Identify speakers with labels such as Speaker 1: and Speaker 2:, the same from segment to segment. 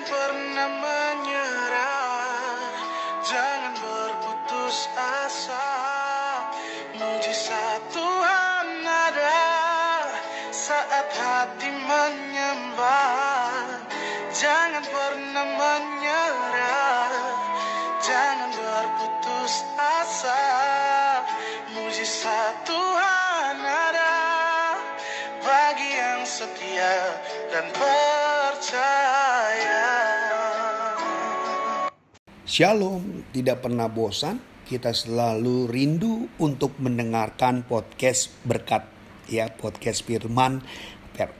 Speaker 1: Jangan pernah menyerah, jangan berputus asa. Mujizat Tuhan ada saat hati menyembah. Jangan pernah menyerah,
Speaker 2: Shalom, tidak pernah bosan. Kita selalu rindu untuk mendengarkan podcast berkat, ya podcast firman,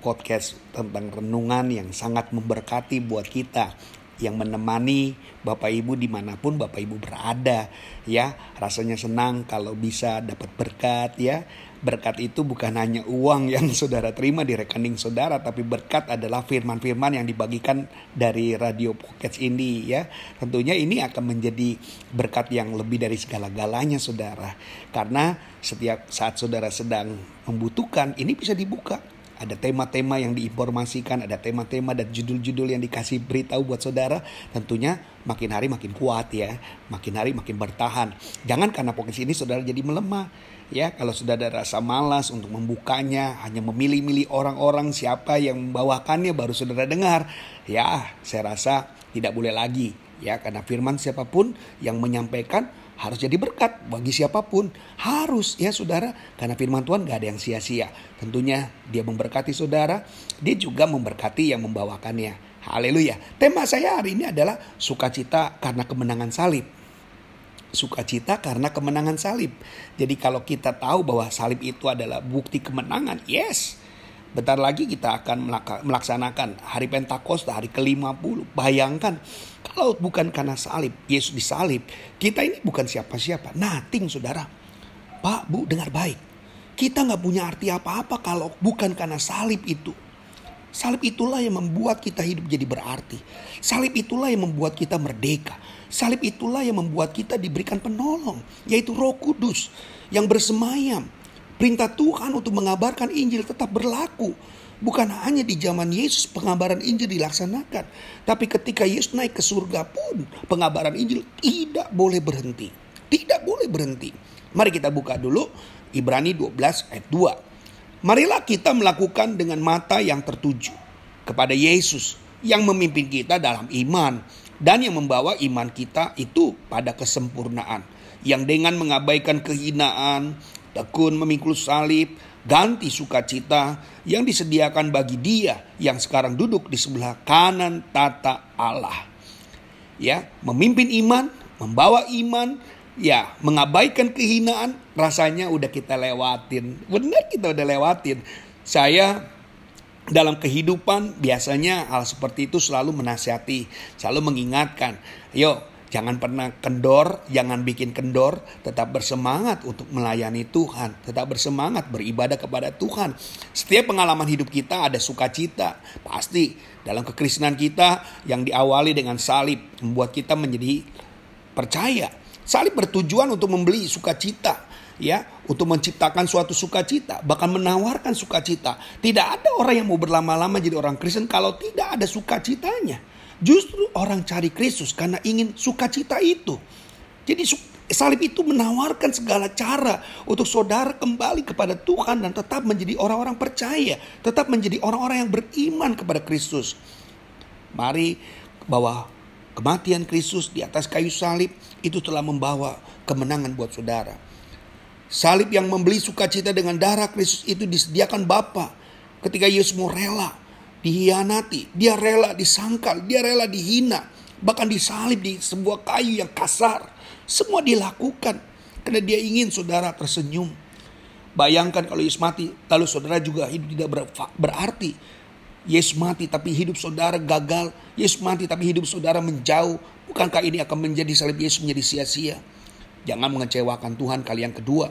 Speaker 2: podcast tentang renungan yang sangat memberkati buat kita yang menemani Bapak Ibu di mana pun Bapak Ibu berada ya. Rasanya senang kalau bisa dapat berkat ya. Berkat itu bukan hanya uang yang saudara terima di rekening saudara tapi berkat adalah firman-firman yang dibagikan dari radio podcast ini ya. Tentunya ini akan menjadi berkat yang lebih dari segala-galanya saudara. Karena setiap saat saudara sedang membutuhkan ini bisa dibuka ada tema-tema yang diinformasikan, ada tema-tema dan judul-judul yang dikasih beritahu buat saudara. Tentunya makin hari makin kuat ya, makin hari makin bertahan. Jangan karena podcast ini saudara jadi melemah. Ya, kalau sudah ada rasa malas untuk membukanya, hanya memilih-milih orang-orang siapa yang membawakannya baru saudara dengar. Ya, saya rasa tidak boleh lagi ya karena firman siapa pun yang menyampaikan harus jadi berkat bagi siapa pun. Harus ya saudara. Karena firman Tuhan gak ada yang sia-sia. Tentunya dia memberkati saudara. Dia juga memberkati yang membawakannya. Haleluya. Tema saya hari ini adalah sukacita karena kemenangan salib. Sukacita karena kemenangan salib. Jadi kalau kita tahu bahwa salib itu adalah bukti kemenangan, yes. Bentar lagi kita akan melaksanakan hari Pentakosta, hari ke-50. Bayangkan kalau bukan karena salib, Yesus disalib, kita ini bukan siapa-siapa. Nothing saudara. Pak, Bu, dengar baik. Kita nggak punya arti apa-apa kalau bukan karena salib itu. Salib itulah yang membuat kita hidup jadi berarti. Salib itulah yang membuat kita merdeka. Salib itulah yang membuat kita diberikan penolong, yaitu Roh Kudus yang bersemayam. Perintah Tuhan untuk mengabarkan Injil tetap berlaku. Bukan hanya di zaman Yesus pengabaran Injil dilaksanakan. Tapi ketika Yesus naik ke surga pun pengabaran Injil tidak boleh berhenti. Tidak boleh berhenti. Mari kita buka dulu Ibrani 12 ayat 2. Marilah kita melakukan dengan mata yang tertuju kepada Yesus yang memimpin kita dalam iman dan yang membawa iman kita itu pada kesempurnaan yang dengan mengabaikan kehinaan, tekun memikul salib, ganti sukacita yang disediakan bagi dia yang sekarang duduk di sebelah kanan tata Allah. Ya, memimpin iman, membawa iman, ya, mengabaikan kehinaan, rasanya udah kita lewatin. Benar kita udah lewatin. Saya dalam kehidupan biasanya hal seperti itu selalu menasihati, selalu mengingatkan. Yuk, Jangan pernah kendor, jangan bikin kendor, tetap bersemangat untuk melayani Tuhan, tetap bersemangat beribadah kepada Tuhan. Setiap pengalaman hidup kita ada sukacita, pasti dalam kekristenan kita yang diawali dengan salib membuat kita menjadi percaya. Salib bertujuan untuk membeli sukacita, ya, untuk menciptakan suatu sukacita, bahkan menawarkan sukacita. Tidak ada orang yang mau berlama-lama jadi orang Kristen kalau tidak ada sukacitanya. Justru orang cari Kristus karena ingin sukacita itu. Jadi salib itu menawarkan segala cara untuk saudara kembali kepada Tuhan dan tetap menjadi orang-orang percaya, tetap menjadi orang-orang yang beriman kepada Kristus. Mari bahwa kematian Kristus di atas kayu salib itu telah membawa kemenangan buat saudara. Salib yang membeli sukacita dengan darah Kristus itu disediakan Bapa ketika Yesus mau rela dihianati, dia rela disangkal, dia rela dihina, bahkan disalib di sebuah kayu yang kasar. Semua dilakukan karena dia ingin saudara tersenyum. Bayangkan kalau Yesus mati, lalu saudara juga hidup tidak berarti. Yesus mati tapi hidup saudara gagal. Yesus mati tapi hidup saudara menjauh. Bukankah ini akan menjadi salib Yesus menjadi sia-sia? Jangan mengecewakan Tuhan kali yang kedua.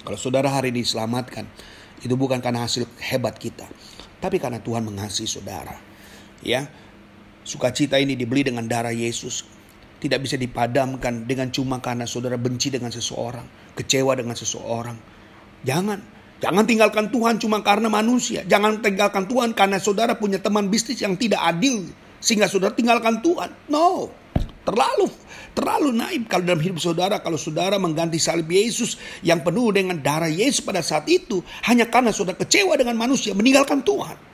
Speaker 2: Kalau saudara hari ini diselamatkan, itu bukan karena hasil hebat kita tapi karena Tuhan mengasihi saudara. Ya. Sukacita ini dibeli dengan darah Yesus. Tidak bisa dipadamkan dengan cuma karena saudara benci dengan seseorang, kecewa dengan seseorang. Jangan, jangan tinggalkan Tuhan cuma karena manusia. Jangan tinggalkan Tuhan karena saudara punya teman bisnis yang tidak adil sehingga saudara tinggalkan Tuhan. No, terlalu terlalu naib kalau dalam hidup saudara kalau saudara mengganti salib Yesus yang penuh dengan darah Yesus pada saat itu hanya karena saudara kecewa dengan manusia meninggalkan Tuhan.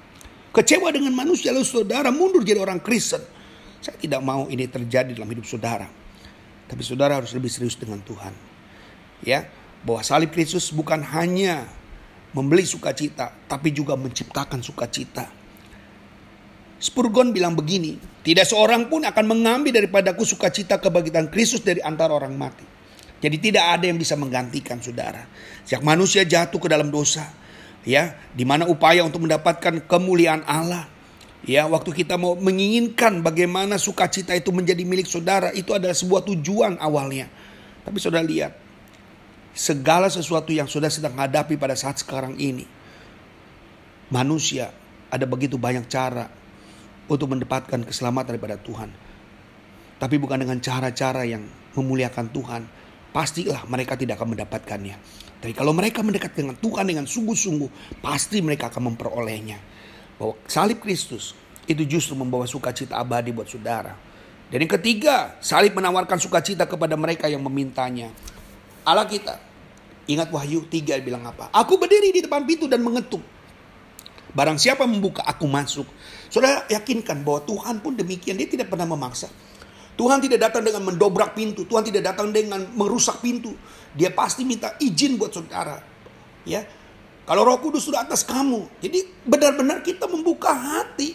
Speaker 2: Kecewa dengan manusia lalu saudara mundur jadi orang Kristen. Saya tidak mau ini terjadi dalam hidup saudara. Tapi saudara harus lebih serius dengan Tuhan. Ya, bahwa salib Kristus bukan hanya membeli sukacita, tapi juga menciptakan sukacita. Spurgon bilang begini, tidak seorang pun akan mengambil daripadaku sukacita kebangkitan Kristus dari antara orang mati. Jadi tidak ada yang bisa menggantikan saudara. Sejak manusia jatuh ke dalam dosa, ya, di mana upaya untuk mendapatkan kemuliaan Allah, ya, waktu kita mau menginginkan bagaimana sukacita itu menjadi milik saudara, itu adalah sebuah tujuan awalnya. Tapi saudara lihat, segala sesuatu yang sudah sedang hadapi pada saat sekarang ini. Manusia ada begitu banyak cara untuk mendapatkan keselamatan daripada Tuhan. Tapi bukan dengan cara-cara yang memuliakan Tuhan. Pastilah mereka tidak akan mendapatkannya. Tapi kalau mereka mendekat dengan Tuhan dengan sungguh-sungguh, pasti mereka akan memperolehnya. Bahwa salib Kristus itu justru membawa sukacita abadi buat saudara. Dan yang ketiga, salib menawarkan sukacita kepada mereka yang memintanya. Allah kita. Ingat Wahyu 3 bilang apa? Aku berdiri di depan pintu dan mengetuk. Barang siapa membuka, aku masuk. Saudara yakinkan bahwa Tuhan pun demikian. Dia tidak pernah memaksa. Tuhan tidak datang dengan mendobrak pintu. Tuhan tidak datang dengan merusak pintu. Dia pasti minta izin buat saudara. Ya, kalau Roh Kudus sudah atas kamu, jadi benar-benar kita membuka hati.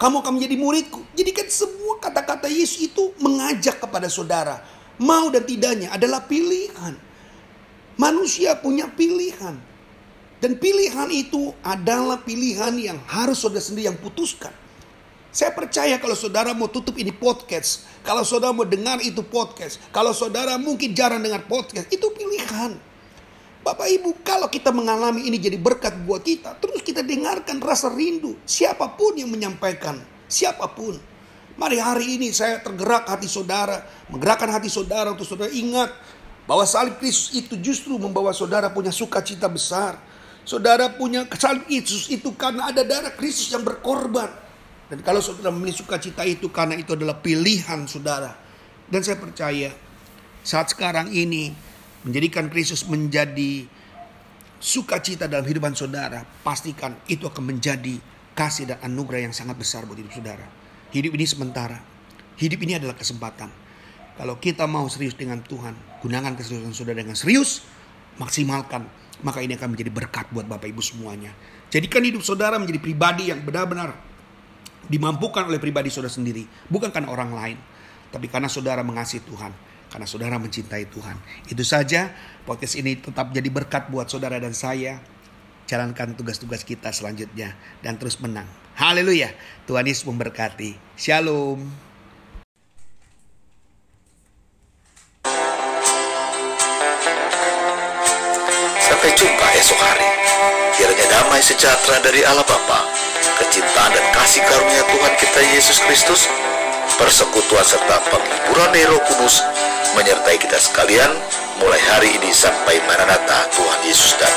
Speaker 2: Kamu akan menjadi muridku. Jadi kan semua kata-kata Yesus itu mengajak kepada saudara Mau dan tidaknya adalah pilihan. Manusia punya pilihan. Dan pilihan itu adalah pilihan yang harus saudara sendiri yang putuskan. Saya percaya kalau saudara mau tutup ini podcast, kalau saudara mau dengar itu podcast, kalau saudara mungkin jarang dengar podcast, itu pilihan. Bapak Ibu, kalau kita mengalami ini jadi berkat buat kita, terus kita dengarkan rasa rindu siapa pun yang menyampaikan, siapa pun. Mari hari ini saya tergerak hati saudara, menggerakkan hati saudara untuk saudara ingat bahwa salib Kristus itu justru membawa saudara punya sukacita besar. Saudara punya salib Kristus itu karena ada darah Kristus yang berkorban. Dan kalau saudara memilih sukacita itu karena itu adalah pilihan saudara. Dan saya percaya saat sekarang ini menjadikan Kristus menjadi sukacita dalam kehidupan saudara, pastikan itu akan menjadi kasih dan anugerah yang sangat besar buat hidup saudara. Hidup ini sementara. Hidup ini adalah kesempatan. Kalau kita mau serius dengan Tuhan, gunakan keseriusan saudara dengan serius, maksimalkan. Maka ini akan menjadi berkat buat Bapak Ibu semuanya. Jadikan hidup saudara menjadi pribadi yang benar-benar dimampukan oleh pribadi saudara sendiri. Bukan karena orang lain. Tapi karena saudara mengasihi Tuhan. Karena saudara mencintai Tuhan. Itu saja podcast ini tetap jadi berkat buat saudara dan saya. Jalankan tugas-tugas kita selanjutnya. Dan terus menang. Haleluya. Tuhan Yesus memberkati. Shalom.
Speaker 3: Esok hari. Kiranya damai sejahtera dari Allah Bapa, kecintaan dan kasih karunia Tuhan kita Yesus Kristus, persekutuan serta penghiburan Roh Kudus menyertai kita sekalian mulai hari ini sampai Maranatha Tuhan Yesus datang.